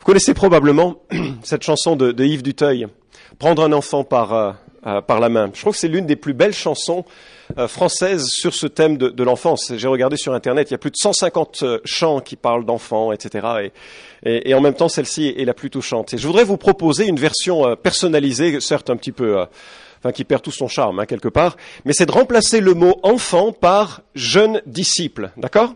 Vous connaissez probablement cette chanson de, Yves Duteuil, Prendre un enfant par, euh, euh, la main. Je trouve que c'est l'une des plus belles chansons euh, françaises sur ce thème de, l'enfance. J'ai regardé sur Internet, il y a plus de 150 euh, chants qui parlent d'enfants, etc. Et, en même temps, celle-ci est la plus touchante. Je voudrais vous proposer une version euh, personnalisée, certes un petit peu... Enfin, qui perd tout son charme, hein, quelque part, mais c'est de remplacer le mot enfant par jeune disciple, d'accord?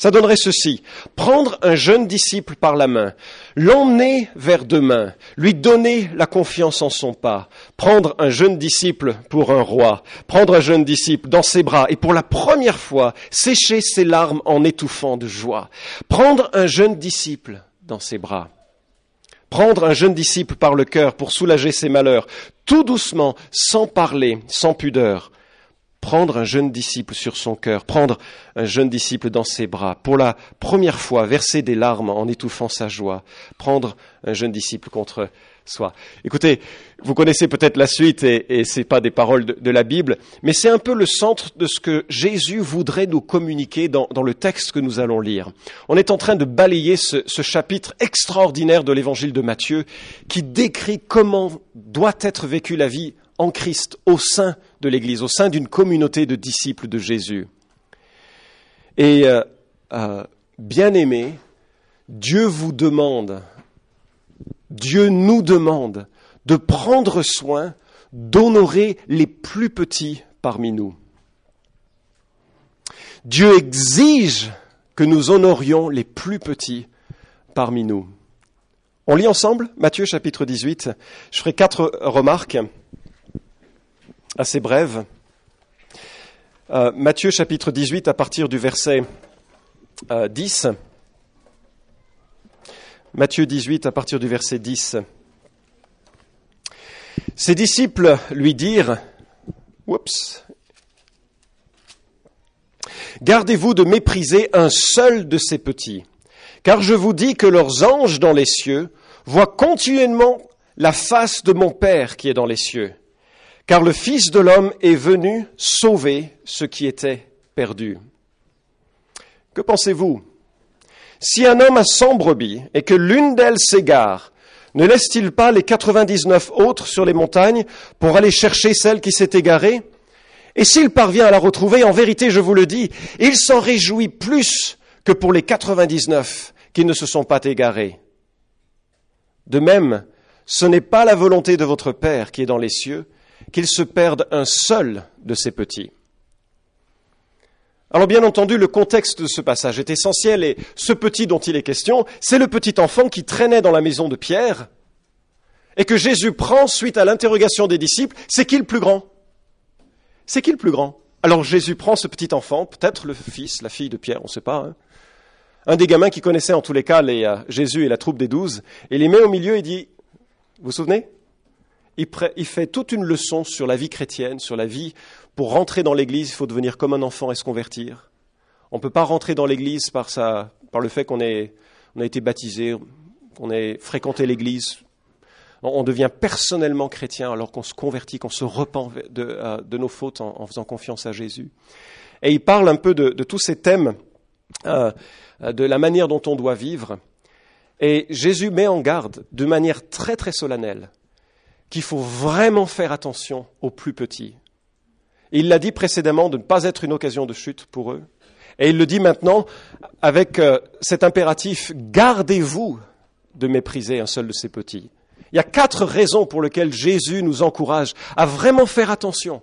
Ça donnerait ceci. Prendre un jeune disciple par la main, l'emmener vers demain, lui donner la confiance en son pas, prendre un jeune disciple pour un roi, prendre un jeune disciple dans ses bras et pour la première fois sécher ses larmes en étouffant de joie, prendre un jeune disciple dans ses bras. Prendre un jeune disciple par le cœur pour soulager ses malheurs, tout doucement, sans parler, sans pudeur, prendre un jeune disciple sur son cœur, prendre un jeune disciple dans ses bras, pour la première fois verser des larmes en étouffant sa joie, prendre un jeune disciple contre soi. Écoutez, vous connaissez peut-être la suite et, et ce pas des paroles de, la Bible, mais c'est un peu le centre de ce que Jésus voudrait nous communiquer dans, le texte que nous allons lire. On est en train de balayer ce chapitre extraordinaire de l'évangile de Matthieu qui décrit comment doit être vécue la vie en Christ au sein de l'Église, au sein d'une communauté de disciples de Jésus. Et euh, euh, bien aimé, Dieu vous demande, Dieu nous demande de prendre soin d'honorer les plus petits parmi nous. Dieu exige que nous honorions les plus petits parmi nous. On lit ensemble Matthieu chapitre 18. Je ferai quatre remarques assez brève. Euh, Matthieu chapitre 18 à partir du verset euh, 10. Matthieu 18 à partir du verset 10. Ses disciples lui dirent, oups, gardez-vous de mépriser un seul de ces petits, car je vous dis que leurs anges dans les cieux voient continuellement la face de mon Père qui est dans les cieux car le Fils de l'homme est venu sauver ce qui était perdu. Que pensez-vous? Si un homme a cent brebis et que l'une d'elles s'égare, ne laisse-t-il pas les 99 autres sur les montagnes pour aller chercher celle qui s'est égarée? Et s'il parvient à la retrouver, en vérité, je vous le dis, il s'en réjouit plus que pour les 99 qui ne se sont pas égarés. De même, ce n'est pas la volonté de votre Père qui est dans les cieux, qu'il se perde un seul de ses petits. Alors bien entendu, le contexte de ce passage est essentiel et ce petit dont il est question, c'est le petit enfant qui traînait dans la maison de Pierre et que Jésus prend suite à l'interrogation des disciples, c'est qui le plus grand. C'est qui le plus grand. Alors Jésus prend ce petit enfant, peut-être le fils, la fille de Pierre, on ne sait pas, hein, un des gamins qui connaissait en tous les cas euh, Jésus et la troupe des douze, et les met au milieu et dit, vous vous souvenez? Il, fait toute une leçon sur la vie chrétienne, sur la vie. Pour rentrer dans l'Église, il faut devenir comme un enfant et se convertir. On ne peut pas rentrer dans l'Église par, par le fait qu'on on a été baptisé, qu'on ait fréquenté l'Église. On devient personnellement chrétien alors qu'on se convertit, qu'on se repent de, euh, nos fautes en, faisant confiance à Jésus. Et il parle un peu de, tous ces thèmes, euh, de la manière dont on doit vivre. Et Jésus met en garde de manière très très solennelle qu'il faut vraiment faire attention aux plus petits. il l'a dit précédemment de ne pas être une occasion de chute pour eux. Et il le dit maintenant avec euh, cet impératif, gardez-vous de mépriser un seul de ces petits. Il y a quatre raisons pour lesquelles Jésus nous encourage à vraiment faire attention.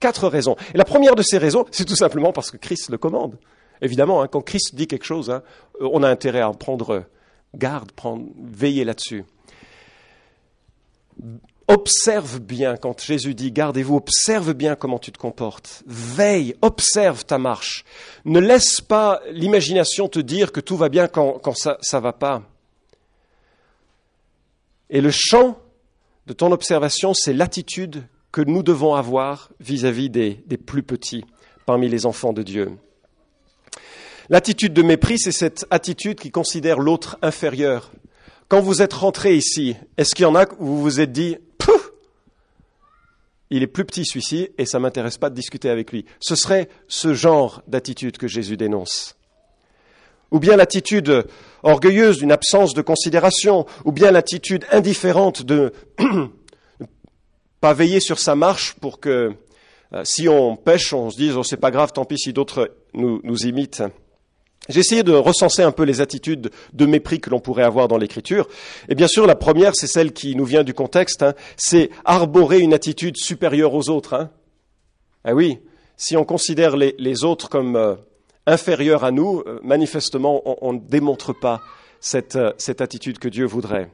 Quatre raisons. Et la première de ces raisons, c'est tout simplement parce que Christ le commande. Évidemment, hein, quand Christ dit quelque chose, hein, on a intérêt à en prendre garde, prendre, veiller là-dessus observe bien, quand Jésus dit gardez-vous, observe bien comment tu te comportes. Veille, observe ta marche. Ne laisse pas l'imagination te dire que tout va bien quand, quand ça ne va pas. Et le champ de ton observation, c'est l'attitude que nous devons avoir vis-à-vis des, des plus petits parmi les enfants de Dieu. L'attitude de mépris, c'est cette attitude qui considère l'autre inférieur. Quand vous êtes rentré ici, est-ce qu'il y en a où vous vous êtes dit il est plus petit celui-ci et ça m'intéresse pas de discuter avec lui. Ce serait ce genre d'attitude que Jésus dénonce. ou bien l'attitude orgueilleuse d'une absence de considération, ou bien l'attitude indifférente de ne pas veiller sur sa marche pour que euh, si on pêche, on se dise oh c'est pas grave, tant pis si d'autres nous imitent. J'ai essayé de recenser un peu les attitudes de mépris que l'on pourrait avoir dans l'écriture. Et bien sûr, la première, c'est celle qui nous vient du contexte, hein. c'est arborer une attitude supérieure aux autres. Hein. Ah oui, si on considère les, autres comme euh, inférieurs à nous, euh, manifestement, on, ne démontre pas cette, euh, cette, attitude que Dieu voudrait.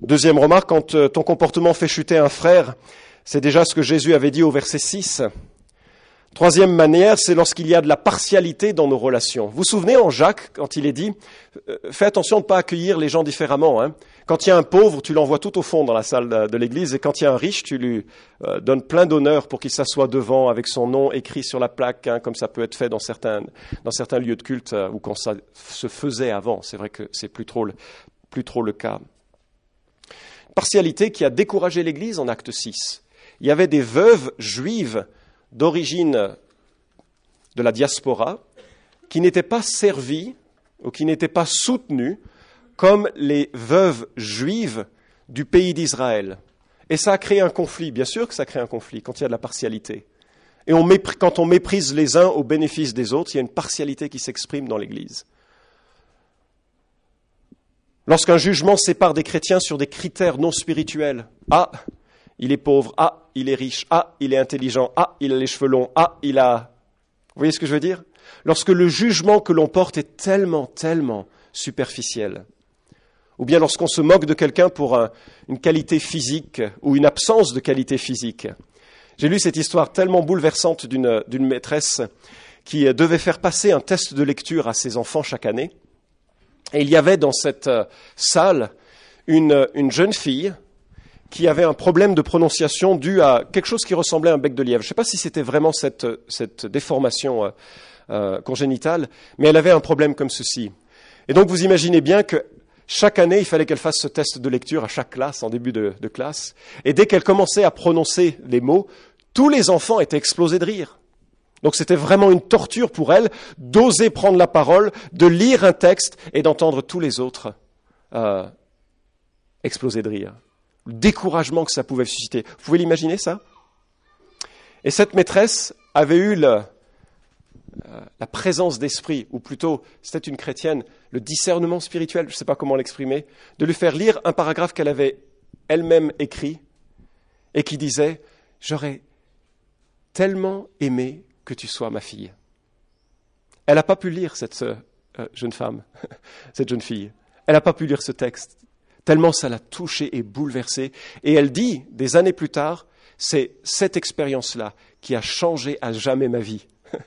Deuxième remarque, quand ton comportement fait chuter un frère, c'est déjà ce que Jésus avait dit au verset 6. Troisième manière, c'est lorsqu'il y a de la partialité dans nos relations. Vous vous souvenez en Jacques, quand il est dit, euh, fais attention de ne pas accueillir les gens différemment. Hein. Quand il y a un pauvre, tu l'envoies tout au fond dans la salle de, l'église, et quand il y a un riche, tu lui euh, donnes plein d'honneur pour qu'il s'assoie devant avec son nom écrit sur la plaque, hein, comme ça peut être fait dans certains, lieux de culte euh, ou quand ça se faisait avant. C'est vrai que c'est plus trop, plus trop le cas. Partialité qui a découragé l'église en acte 6. Il y avait des veuves juives d'origine de la diaspora qui n'étaient pas servies ou qui n'étaient pas soutenues comme les veuves juives du pays d'Israël. Et ça a créé un conflit, bien sûr que ça crée un conflit quand il y a de la partialité. Et quand on méprise les uns au bénéfice des autres, il y a une partialité qui s'exprime dans l'Église. Lorsqu'un jugement sépare des chrétiens sur des critères non spirituels, ah, il est pauvre, ah, il est riche, ah, il est intelligent, ah, il a les cheveux longs, ah, il a... Vous voyez ce que je veux dire? Lorsque le jugement que l'on porte est tellement, tellement superficiel, ou bien lorsqu'on se moque de quelqu'un pour une qualité physique ou une absence de qualité physique. J'ai lu cette histoire tellement bouleversante d'une maîtresse qui devait faire passer un test de lecture à ses enfants chaque année. Et il y avait dans cette euh, salle une, une jeune fille qui avait un problème de prononciation dû à quelque chose qui ressemblait à un bec de lièvre. Je ne sais pas si c'était vraiment cette, cette déformation euh, euh, congénitale, mais elle avait un problème comme ceci. Et donc vous imaginez bien que chaque année, il fallait qu'elle fasse ce test de lecture à chaque classe, en début de, classe. Et dès qu'elle commençait à prononcer les mots, tous les enfants étaient explosés de rire. Donc c'était vraiment une torture pour elle d'oser prendre la parole, de lire un texte et d'entendre tous les autres euh, exploser de rire le découragement que ça pouvait susciter. Vous pouvez l'imaginer ça? Et cette maîtresse avait eu euh, la présence d'esprit, ou plutôt, c'était une chrétienne, le discernement spirituel, je ne sais pas comment l'exprimer, de lui faire lire un paragraphe qu'elle avait elle-même écrit et qui disait J'aurais tellement aimé que tu sois ma fille. Elle n'a pas pu lire cette euh, jeune femme, cette jeune fille. Elle n'a pas pu lire ce texte tellement ça l'a touchée et bouleversée. Et elle dit, des années plus tard, c'est cette expérience-là qui a changé à jamais ma vie.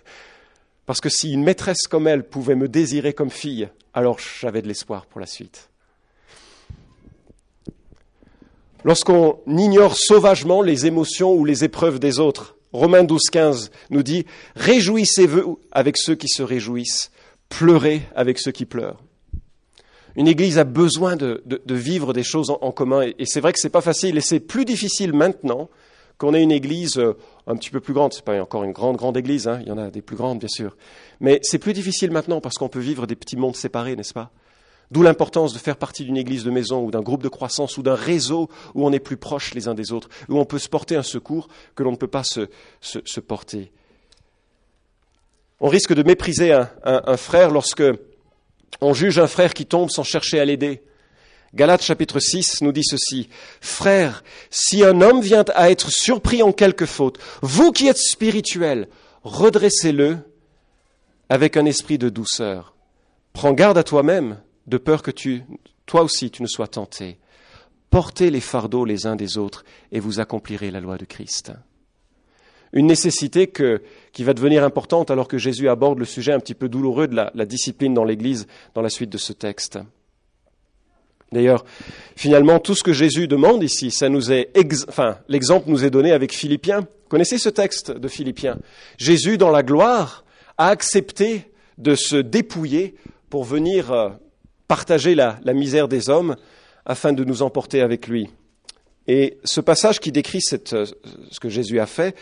Parce que si une maîtresse comme elle pouvait me désirer comme fille, alors j'avais de l'espoir pour la suite. Lorsqu'on ignore sauvagement les émotions ou les épreuves des autres, Romains 12, 15 nous dit Réjouissez-vous avec ceux qui se réjouissent, pleurez avec ceux qui pleurent. Une Église a besoin de, vivre des choses en, commun. Et, c'est vrai que ce n'est pas facile. Et c'est plus difficile maintenant qu'on ait une Église euh, un petit peu plus grande. Ce n'est pas encore une grande, grande Église. Hein. Il y en a des plus grandes, bien sûr. Mais c'est plus difficile maintenant parce qu'on peut vivre des petits mondes séparés, n'est-ce pas? D'où l'importance de faire partie d'une église de maison ou d'un groupe de croissance ou d'un réseau où on est plus proches les uns des autres, où on peut se porter un secours que l'on ne peut pas se, porter. On risque de mépriser un frère lorsque on juge un frère qui tombe sans chercher à l'aider. Galates chapitre 6 nous dit ceci. Frère, si un homme vient à être surpris en quelque faute, vous qui êtes spirituels, redressez-le avec un esprit de douceur. Prends garde à toi-même, de peur que tu, toi aussi tu ne sois tenté. Portez les fardeaux les uns des autres et vous accomplirez la loi de Christ. Une nécessité que, qui va devenir importante alors que Jésus aborde le sujet un petit peu douloureux de la, discipline dans l'Église dans la suite de ce texte. D'ailleurs, finalement, tout ce que Jésus demande ici, ça nous est, enfin, l'exemple nous est donné avec Philippiens. Connaissez ce texte de Philippiens? Jésus, dans la gloire, a accepté de se dépouiller pour venir euh, partager la, la misère des hommes afin de nous emporter avec lui. Et ce passage qui décrit cette, ce que Jésus a fait,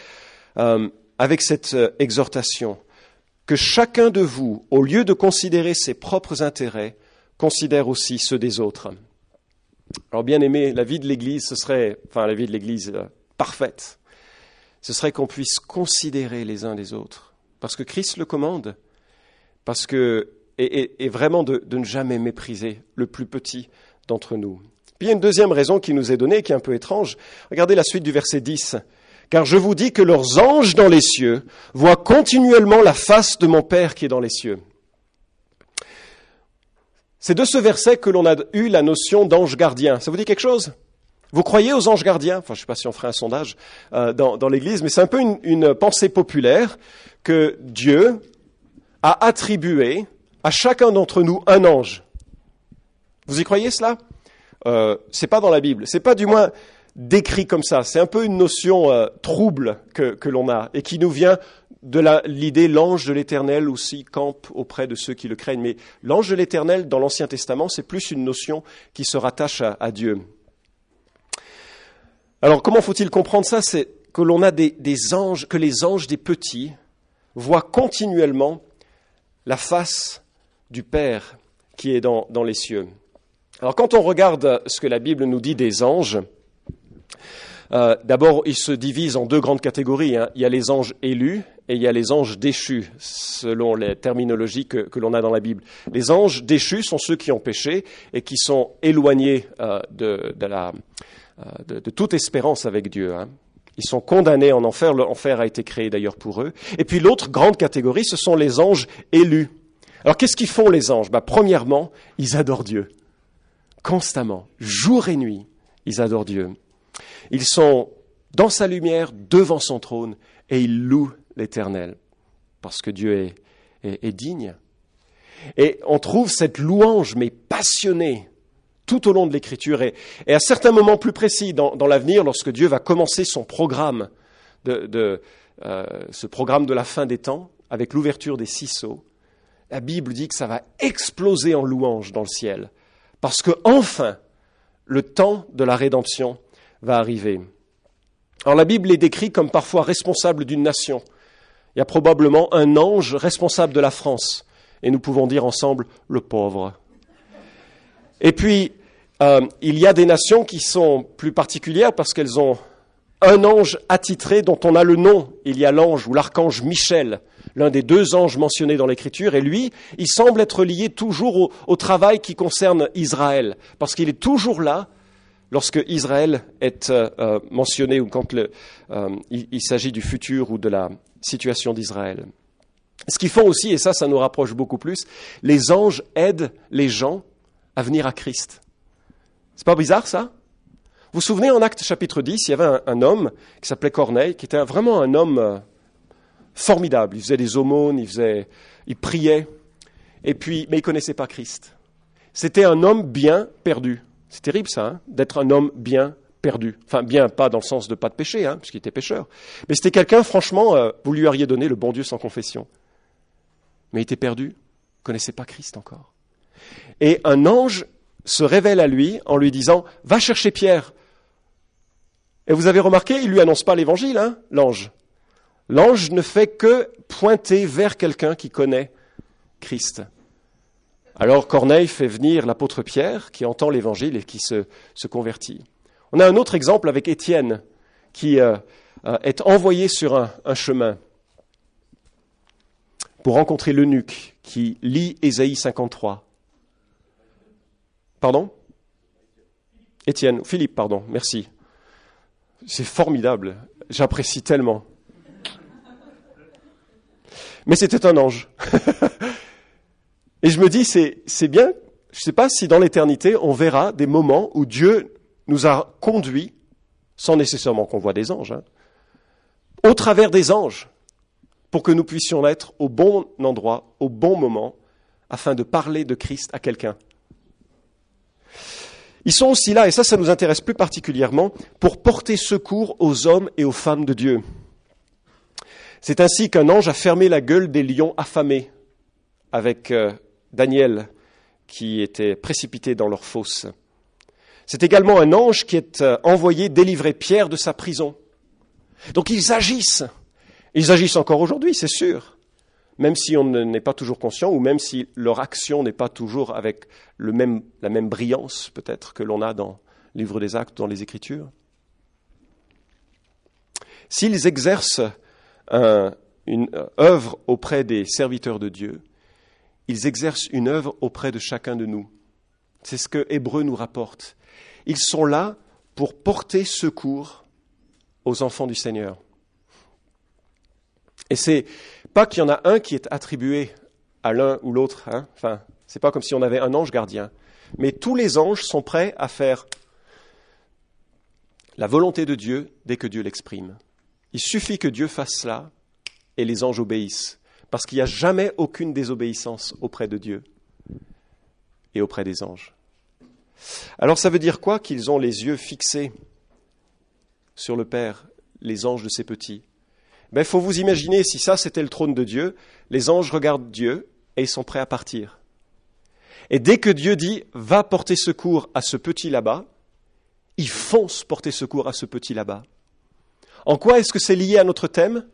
euh, avec cette euh, exhortation que chacun de vous, au lieu de considérer ses propres intérêts, considère aussi ceux des autres. Alors bien aimé, la vie de l'Église, ce serait, enfin la vie de l'Église euh, parfaite, ce serait qu'on puisse considérer les uns des autres, parce que Christ le commande, parce que et, vraiment de, de, ne jamais mépriser le plus petit d'entre nous. Puis il y a une deuxième raison qui nous est donnée, qui est un peu étrange. Regardez la suite du verset 10. Car je vous dis que leurs anges dans les cieux voient continuellement la face de mon Père qui est dans les cieux. C'est de ce verset que l'on a eu la notion d'ange gardien. Ça vous dit quelque chose? Vous croyez aux anges gardiens? Enfin, je ne sais pas si on ferait un sondage euh, dans, l'Église, mais c'est un peu une, une, pensée populaire que Dieu a attribué à chacun d'entre nous un ange. Vous y croyez cela? Euh, C'est pas dans la Bible. C'est pas du moins décrit comme ça. C'est un peu une notion euh, trouble que, l'on a et qui nous vient de l'idée l'ange de l'Éternel aussi campe auprès de ceux qui le craignent. Mais l'ange de l'Éternel dans l'Ancien Testament, c'est plus une notion qui se rattache à, Dieu. Alors comment faut-il comprendre ça? C'est que l'on a des, anges, que les anges des petits voient continuellement la face du Père qui est dans les cieux. Alors quand on regarde ce que la Bible nous dit des anges, euh, d'abord, ils se divisent en deux grandes catégories. Hein. Il y a les anges élus et il y a les anges déchus, selon les terminologies que, l'on a dans la Bible. Les anges déchus sont ceux qui ont péché et qui sont éloignés euh, euh, de, toute espérance avec Dieu. Hein. Ils sont condamnés en enfer. L'enfer a été créé d'ailleurs pour eux. Et puis l'autre grande catégorie, ce sont les anges élus. Alors qu'est-ce qu'ils font les anges? Bah, Premièrement, ils adorent Dieu. Constamment, jour et nuit, ils adorent Dieu. Ils sont dans sa lumière, devant son trône, et ils louent l'Éternel, parce que Dieu est, digne. Et on trouve cette louange, mais passionnée, tout au long de l'Écriture, et, à certains moments plus précis dans, l'avenir, lorsque Dieu va commencer son programme, de, euh, ce programme de la fin des temps, avec l'ouverture des six sceaux, la Bible dit que ça va exploser en louange dans le ciel, parce que enfin, le temps de la rédemption va arriver. Alors la Bible est décrite comme parfois responsable d'une nation. Il y a probablement un ange responsable de la France, et nous pouvons dire ensemble le pauvre. Et puis, euh, il y a des nations qui sont plus particulières parce qu'elles ont un ange attitré dont on a le nom. Il y a l'ange ou l'archange Michel, l'un des deux anges mentionnés dans l'Écriture, et lui, il semble être lié toujours au travail qui concerne Israël, parce qu'il est toujours là lorsque Israël est euh, euh, mentionné ou quand euh, il, s'agit du futur ou de la situation d'Israël. Ce qu'ils font aussi, et ça, ça nous rapproche beaucoup plus, les anges aident les gens à venir à Christ. C'est pas bizarre ça? Vous vous souvenez en Acte chapitre 10, il y avait un, homme qui s'appelait Corneille, qui était vraiment un homme formidable. Il faisait des aumônes, il, faisait, il priait, et puis, mais il connaissait pas Christ. C'était un homme bien perdu. C'est terrible ça, hein, d'être un homme bien perdu. Enfin, bien, pas dans le sens de pas de péché, hein, puisqu'il était pécheur. Mais c'était quelqu'un, franchement, euh, vous lui auriez donné le bon Dieu sans confession. Mais il était perdu, connaissait pas Christ encore. Et un ange se révèle à lui en lui disant Va chercher Pierre. Et vous avez remarqué, il lui annonce pas l'évangile, hein, l'ange. L'ange ne fait que pointer vers quelqu'un qui connaît Christ. Alors Corneille fait venir l'apôtre Pierre qui entend l'évangile et qui se, convertit. On a un autre exemple avec Étienne qui euh, euh, est envoyé sur un, chemin pour rencontrer l'eunuque qui lit Ésaïe 53. Pardon? Étienne, Philippe, pardon, merci. C'est formidable, j'apprécie tellement. Mais c'était un ange. Et je me dis, c'est bien, je ne sais pas si dans l'éternité, on verra des moments où Dieu nous a conduits, sans nécessairement qu'on voit des anges, hein, au travers des anges, pour que nous puissions être au bon endroit, au bon moment, afin de parler de Christ à quelqu'un. Ils sont aussi là, et ça, ça nous intéresse plus particulièrement, pour porter secours aux hommes et aux femmes de Dieu. C'est ainsi qu'un ange a fermé la gueule des lions affamés avec euh, Daniel qui était précipité dans leur fosse. C'est également un ange qui est euh, envoyé délivrer Pierre de sa prison. Donc ils agissent. Ils agissent encore aujourd'hui, c'est sûr. même si on n'est pas toujours conscient ou même si leur action n'est pas toujours avec la même brillance peut-être que l'on a dans le livre des actes, dans les Écritures. S'ils exercent une œuvre auprès des serviteurs de Dieu, ils exercent une œuvre auprès de chacun de nous. C'est ce que Hébreu nous rapporte. Ils sont là pour porter secours aux enfants du Seigneur. Et c'est pas qu'il y en a un qui est attribué à l'un ou l'autre. Hein. Enfin, c'est pas comme si on avait un ange gardien. Mais tous les anges sont prêts à faire la volonté de Dieu dès que Dieu l'exprime. Il suffit que Dieu fasse cela et les anges obéissent. Parce qu'il n'y a jamais aucune désobéissance auprès de Dieu et auprès des anges. Alors ça veut dire quoi qu'ils ont les yeux fixés sur le Père, les anges de ses petits? Il ben, faut vous imaginer, si ça c'était le trône de Dieu, les anges regardent Dieu et ils sont prêts à partir. Et dès que Dieu dit va porter secours à ce petit là-bas, ils foncent porter secours à ce petit là-bas. En quoi est-ce que c'est lié à notre thème?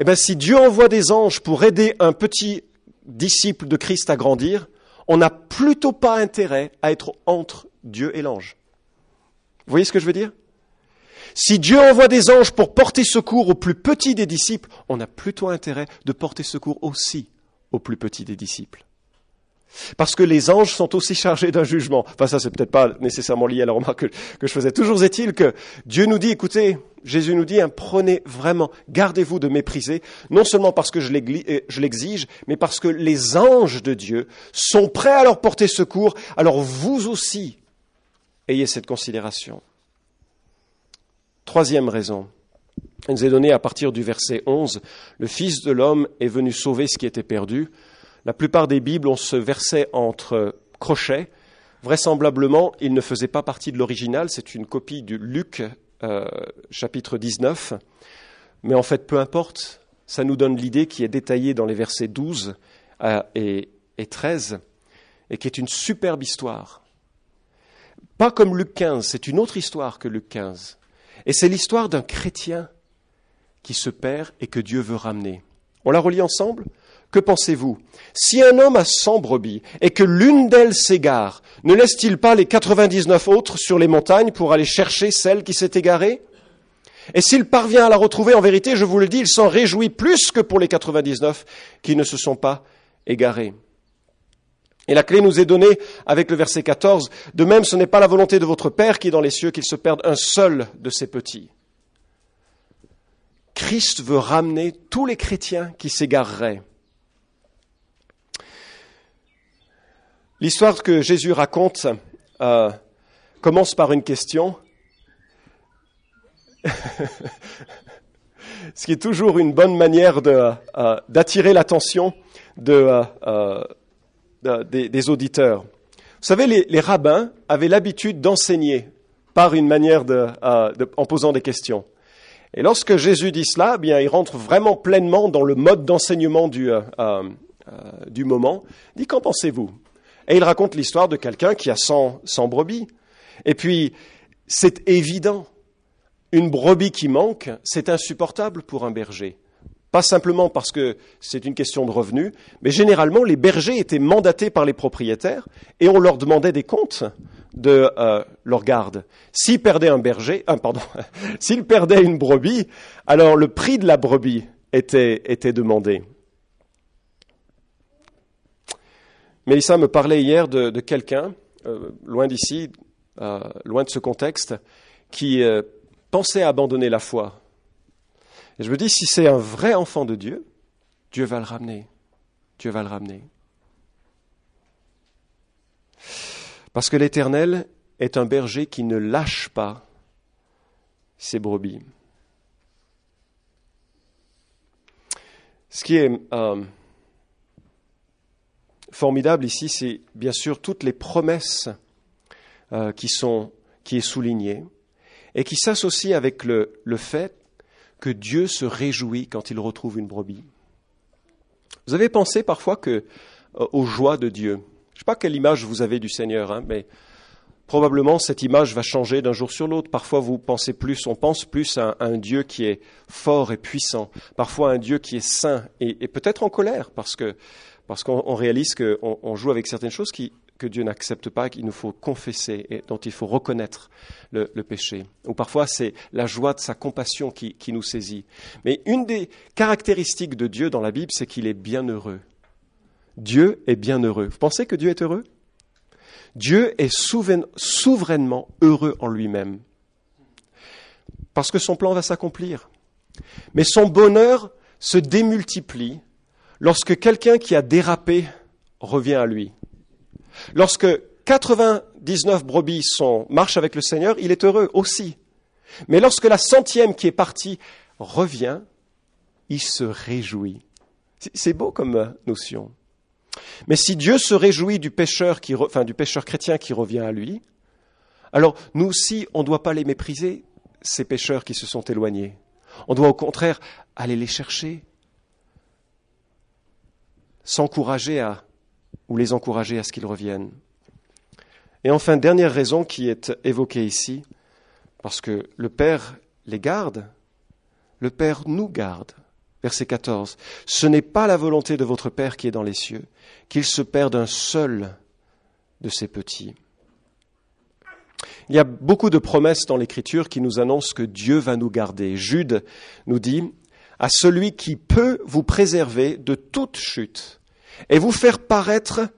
Eh bien, si Dieu envoie des anges pour aider un petit disciple de Christ à grandir, on n'a plutôt pas intérêt à être entre Dieu et l'ange. Vous voyez ce que je veux dire? Si Dieu envoie des anges pour porter secours aux plus petits des disciples, on a plutôt intérêt de porter secours aussi aux plus petits des disciples. Parce que les anges sont aussi chargés d'un jugement. Enfin, ça, c'est peut-être pas nécessairement lié à la remarque que, que je faisais. Toujours est-il que Dieu nous dit, écoutez, Jésus nous dit, hein, prenez vraiment, gardez-vous de mépriser, non seulement parce que euh, je l'exige, mais parce que les anges de Dieu sont prêts à leur porter secours. Alors vous aussi, ayez cette considération. Troisième raison. Elle nous est donnée à partir du verset 11. Le Fils de l'homme est venu sauver ce qui était perdu. La plupart des Bibles ont ce verset entre crochets. Vraisemblablement, il ne faisait pas partie de l'original, c'est une copie du Luc euh, chapitre 19. Mais en fait, peu importe, ça nous donne l'idée qui est détaillée dans les versets 12 euh, et, et 13, et qui est une superbe histoire. Pas comme Luc 15, c'est une autre histoire que Luc 15. Et c'est l'histoire d'un chrétien qui se perd et que Dieu veut ramener. On la relit ensemble? Que pensez-vous? Si un homme a cent brebis et que l'une d'elles s'égare, ne laisse-t-il pas les quatre-vingt-dix-neuf autres sur les montagnes pour aller chercher celle qui s'est égarée? Et s'il parvient à la retrouver, en vérité, je vous le dis, il s'en réjouit plus que pour les quatre-vingt-dix-neuf qui ne se sont pas égarés. Et la clé nous est donnée avec le verset 14. De même, ce n'est pas la volonté de votre Père qui est dans les cieux qu'il se perde un seul de ses petits. Christ veut ramener tous les chrétiens qui s'égareraient. L'histoire que Jésus raconte euh, commence par une question, ce qui est toujours une bonne manière euh, d'attirer l'attention euh, des, auditeurs. Vous savez, les, rabbins avaient l'habitude d'enseigner par une manière en posant des questions. Et lorsque Jésus dit cela, eh bien, il rentre vraiment pleinement dans le mode d'enseignement du, du moment. Il dit, qu'en pensez-vous? Et il raconte l'histoire de quelqu'un qui a 100, brebis. Et puis, c'est évident. Une brebis qui manque, c'est insupportable pour un berger. Pas simplement parce que c'est une question de revenus, mais généralement, les bergers étaient mandatés par les propriétaires et on leur demandait des comptes de euh, leur garde. S'ils perdaient un berger, euh, pardon, s'ils perdaient une brebis, alors le prix de la brebis était demandé. Mélissa me parlait hier de, quelqu'un, euh, loin d'ici, euh, loin de ce contexte, qui euh, pensait abandonner la foi. Et je me dis, si c'est un vrai enfant de Dieu, Dieu va le ramener. Dieu va le ramener. Parce que l'Éternel est un berger qui ne lâche pas ses brebis. Ce qui est formidable ici, c'est bien sûr toutes les promesses euh, qui sont qui est soulignées et qui s'associent avec le, le fait que Dieu se réjouit quand il retrouve une brebis. Vous avez pensé parfois que euh, aux joies de Dieu. Je ne sais pas quelle image vous avez du Seigneur, hein, mais probablement cette image va changer d'un jour sur l'autre. Parfois, vous pensez plus, on pense plus à un, Dieu qui est fort et puissant. Parfois, un Dieu qui est saint et, peut-être en colère parce que parce qu'on réalise qu'on on joue avec certaines choses que Dieu n'accepte pas, qu'il nous faut confesser et dont il faut reconnaître le, péché. Ou parfois, c'est la joie de sa compassion qui, qui nous saisit. Mais une des caractéristiques de Dieu dans la Bible, c'est qu'il est bienheureux. Dieu est bienheureux. Vous pensez que Dieu est heureux? Dieu est souverainement heureux en lui-même. Parce que son plan va s'accomplir. Mais son bonheur se démultiplie lorsque quelqu'un qui a dérapé revient à lui. Lorsque 99 brebis marchent avec le Seigneur, il est heureux aussi. Mais lorsque la centième qui est partie revient, il se réjouit. C'est beau comme notion. Mais si Dieu se réjouit du pécheur, qui, enfin, du pécheur chrétien qui revient à lui, alors nous aussi, on ne doit pas les mépriser, ces pécheurs qui se sont éloignés. On doit au contraire aller les chercher, s'encourager à, ou les encourager à ce qu'ils reviennent. Et enfin, dernière raison qui est évoquée ici, parce que le Père les garde, le Père nous garde. Verset 14. Ce n'est pas la volonté de votre Père qui est dans les cieux, qu'il se perde un seul de ses petits. Il y a beaucoup de promesses dans l'Écriture qui nous annoncent que Dieu va nous garder. Jude nous dit, à celui qui peut vous préserver de toute chute et vous faire paraître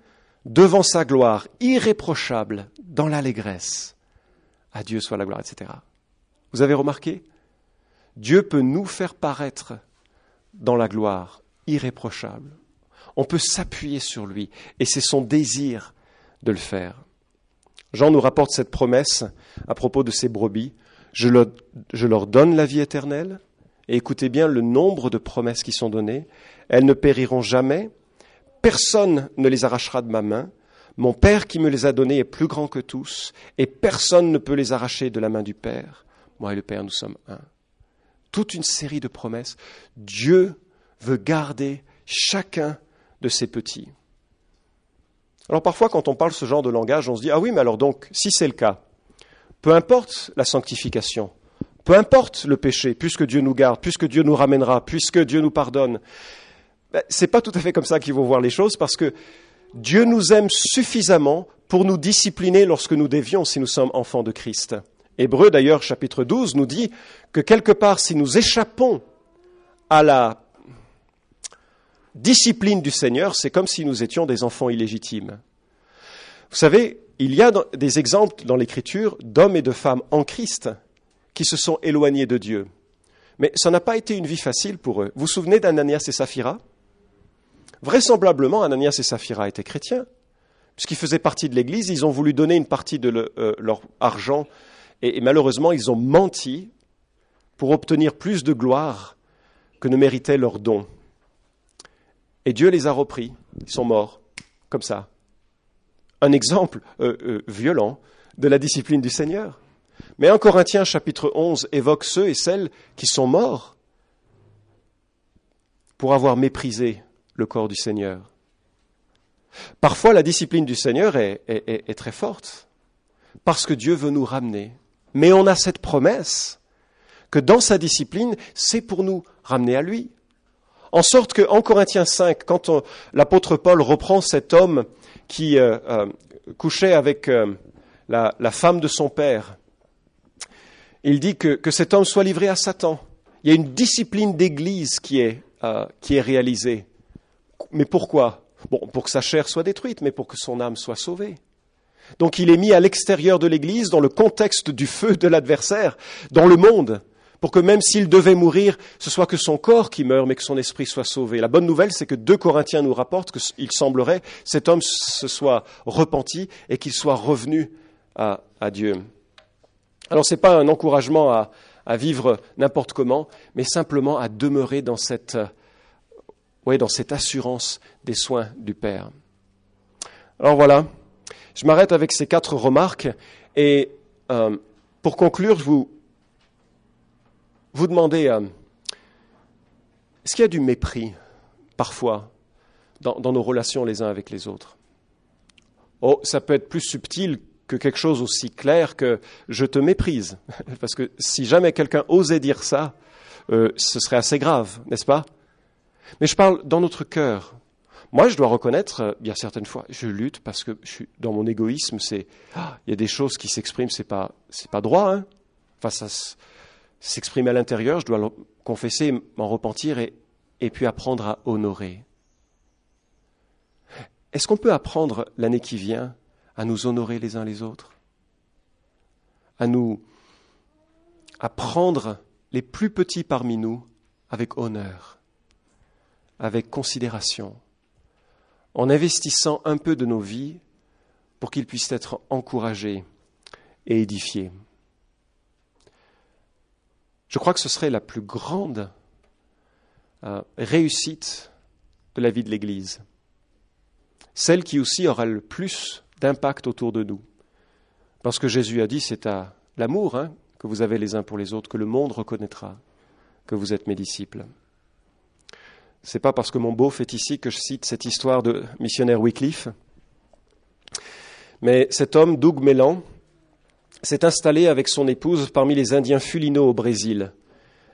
devant sa gloire irréprochable dans l'allégresse. À Dieu soit la gloire, etc. Vous avez remarqué? Dieu peut nous faire paraître dans la gloire irréprochable. On peut s'appuyer sur lui et c'est son désir de le faire. Jean nous rapporte cette promesse à propos de ces brebis. Je leur donne la vie éternelle. Et écoutez bien le nombre de promesses qui sont données. Elles ne périront jamais. Personne ne les arrachera de ma main. Mon Père qui me les a données est plus grand que tous, et personne ne peut les arracher de la main du Père. Moi et le Père, nous sommes un toute une série de promesses. Dieu veut garder chacun de ses petits. Alors parfois, quand on parle ce genre de langage, on se dit, ah oui, mais alors donc, si c'est le cas, peu importe la sanctification, peu importe le péché, puisque Dieu nous garde, puisque Dieu nous ramènera, puisque Dieu nous pardonne, c'est pas tout à fait comme ça qu'il faut voir les choses, parce que Dieu nous aime suffisamment pour nous discipliner lorsque nous dévions si nous sommes enfants de Christ. Hébreu d'ailleurs chapitre 12 nous dit que quelque part si nous échappons à la discipline du Seigneur, c'est comme si nous étions des enfants illégitimes. Vous savez, il y a des exemples dans l'Écriture d'hommes et de femmes en Christ qui se sont éloignés de Dieu. Mais ça n'a pas été une vie facile pour eux. Vous vous souvenez d'Ananias et Saphira? Vraisemblablement, Ananias et Saphira étaient chrétiens, puisqu'ils faisaient partie de l'Église, ils ont voulu donner une partie de euh, leur argent et, malheureusement, ils ont menti pour obtenir plus de gloire que ne méritaient leurs dons. Et Dieu les a repris. Ils sont morts, comme ça. Un exemple euh, euh, violent de la discipline du Seigneur. Mais 1 Corinthiens chapitre 11 évoque ceux et celles qui sont morts pour avoir méprisé le corps du Seigneur. Parfois, la discipline du Seigneur est, très forte, parce que Dieu veut nous ramener mais on a cette promesse que dans sa discipline, c'est pour nous ramener à lui. En sorte que, en Corinthiens 5, quand l'apôtre Paul reprend cet homme qui euh, euh, couchait avec euh, la, femme de son père, il dit que, cet homme soit livré à Satan. Il y a une discipline d'église qui est réalisée. Mais pourquoi? Pour que sa chair soit détruite, mais pour que son âme soit sauvée. Donc il est mis à l'extérieur de l'Église, dans le contexte du feu de l'adversaire, dans le monde, pour que même s'il devait mourir, ce soit que son corps qui meurt, mais que son esprit soit sauvé. La bonne nouvelle, c'est que deux Corinthiens nous rapportent qu'il semblerait cet homme se soit repenti et qu'il soit revenu à, Dieu. Alors ce n'est pas un encouragement à vivre n'importe comment, mais simplement à demeurer dans cette, dans cette assurance des soins du Père. Alors voilà, je m'arrête avec ces quatre remarques et euh, pour conclure, je vous, vous demandez, euh, est-ce qu'il y a du mépris parfois dans, nos relations les uns avec les autres? Oh, ça peut être plus subtil que quelque chose aussi clair que je te méprise. Parce que si jamais quelqu'un osait dire ça, euh, ce serait assez grave, n'est-ce pas? Mais je parle dans notre cœur. Moi, je dois reconnaître, euh, il y a certaines fois, je lutte parce que je suis, dans mon égoïsme, c'est, ah, il y a des choses qui s'expriment, c'est pas, c'est pas droit, hein. Enfin, ça s'exprime à l'intérieur, je dois le confesser, m'en repentir et, et puis apprendre à honorer. Est-ce qu'on peut apprendre l'année qui vient à nous honorer les uns les autres? À nous à prendre les plus petits parmi nous avec honneur, avec considération, en investissant un peu de nos vies pour qu'ils puissent être encouragés et édifiés. Je crois que ce serait la plus grande euh, réussite de la vie de l'Église, celle qui aussi aura le plus d'impact autour de nous. Parce que Jésus a dit, c'est à l'amour hein, que vous avez les uns pour les autres que le monde reconnaîtra que vous êtes mes disciples. C'est pas parce que mon beauf est ici que je cite cette histoire de missionnaire Wycliffe. Mais cet homme, Doug Mellan, s'est installé avec son épouse parmi les Indiens Fulino au Brésil.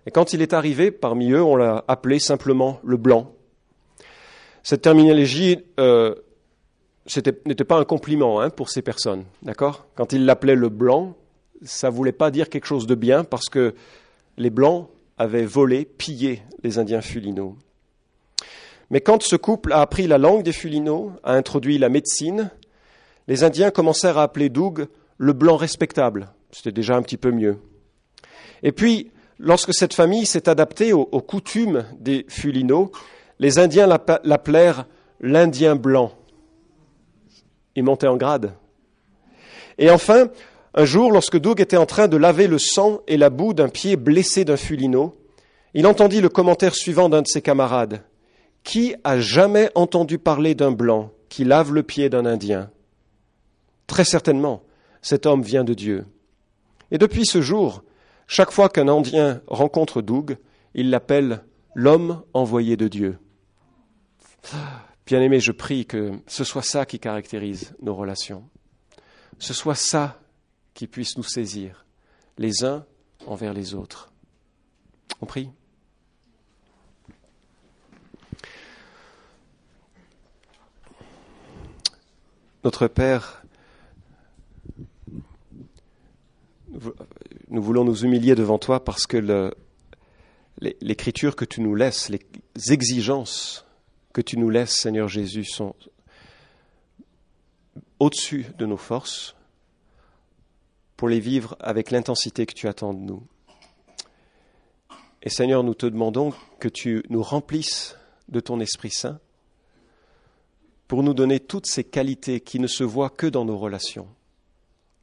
Et quand il est arrivé, parmi eux, on l'a appelé simplement le blanc. Cette terminologie euh, n'était pas un compliment hein, pour ces personnes, d'accord? Quand il l'appelait le blanc, ça ne voulait pas dire quelque chose de bien parce que les blancs avaient volé, pillé les Indiens Fulino. Mais quand ce couple a appris la langue des Fulino, a introduit la médecine, les Indiens commencèrent à appeler Doug le blanc respectable. C'était déjà un petit peu mieux. Et puis, lorsque cette famille s'est adaptée aux, coutumes des Fulino, les Indiens l'appelèrent l'Indien blanc. Il montait en grade. Et enfin, un jour, lorsque Doug était en train de laver le sang et la boue d'un pied blessé d'un fulino, il entendit le commentaire suivant d'un de ses camarades. Qui a jamais entendu parler d'un blanc qui lave le pied d'un Indien? Très certainement, cet homme vient de Dieu. Et depuis ce jour, chaque fois qu'un Indien rencontre Doug, il l'appelle l'homme envoyé de Dieu. Bien-aimé, je prie que ce soit ça qui caractérise nos relations. Ce soit ça qui puisse nous saisir, les uns envers les autres. On prie. Notre Père, nous voulons nous humilier devant toi parce que l'écriture que tu nous laisses, les exigences que tu nous laisses, Seigneur Jésus, sont au-dessus de nos forces pour les vivre avec l'intensité que tu attends de nous. Et Seigneur, nous te demandons que tu nous remplisses de ton Esprit Saint pour nous donner toutes ces qualités qui ne se voient que dans nos relations.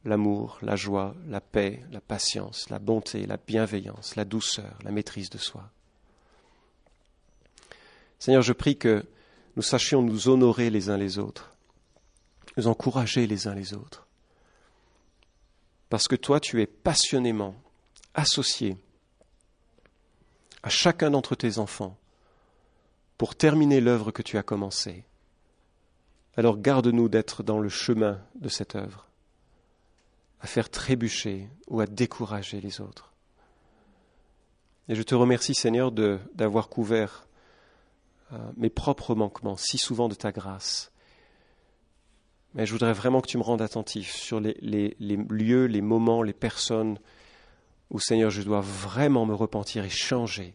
L'amour, la joie, la paix, la patience, la bonté, la bienveillance, la douceur, la maîtrise de soi. Seigneur, je prie que nous sachions nous honorer les uns les autres, nous encourager les uns les autres, parce que toi, tu es passionnément associé à chacun d'entre tes enfants pour terminer l'œuvre que tu as commencée. Alors garde-nous d'être dans le chemin de cette œuvre, à faire trébucher ou à décourager les autres. Et je te remercie, Seigneur, d'avoir couvert euh, mes propres manquements si souvent de ta grâce mais je voudrais vraiment que tu me rendes attentif sur les, lieux, les moments, les personnes où, Seigneur, je dois vraiment me repentir et changer.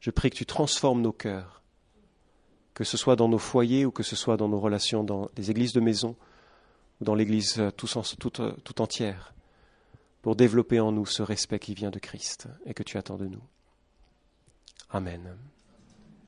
Je prie que tu transformes nos cœurs, que ce soit dans nos foyers ou que ce soit dans nos relations dans les églises de maison ou dans l'église euh, euh, tout entière, pour développer en nous ce respect qui vient de Christ et que tu attends de nous. Amen.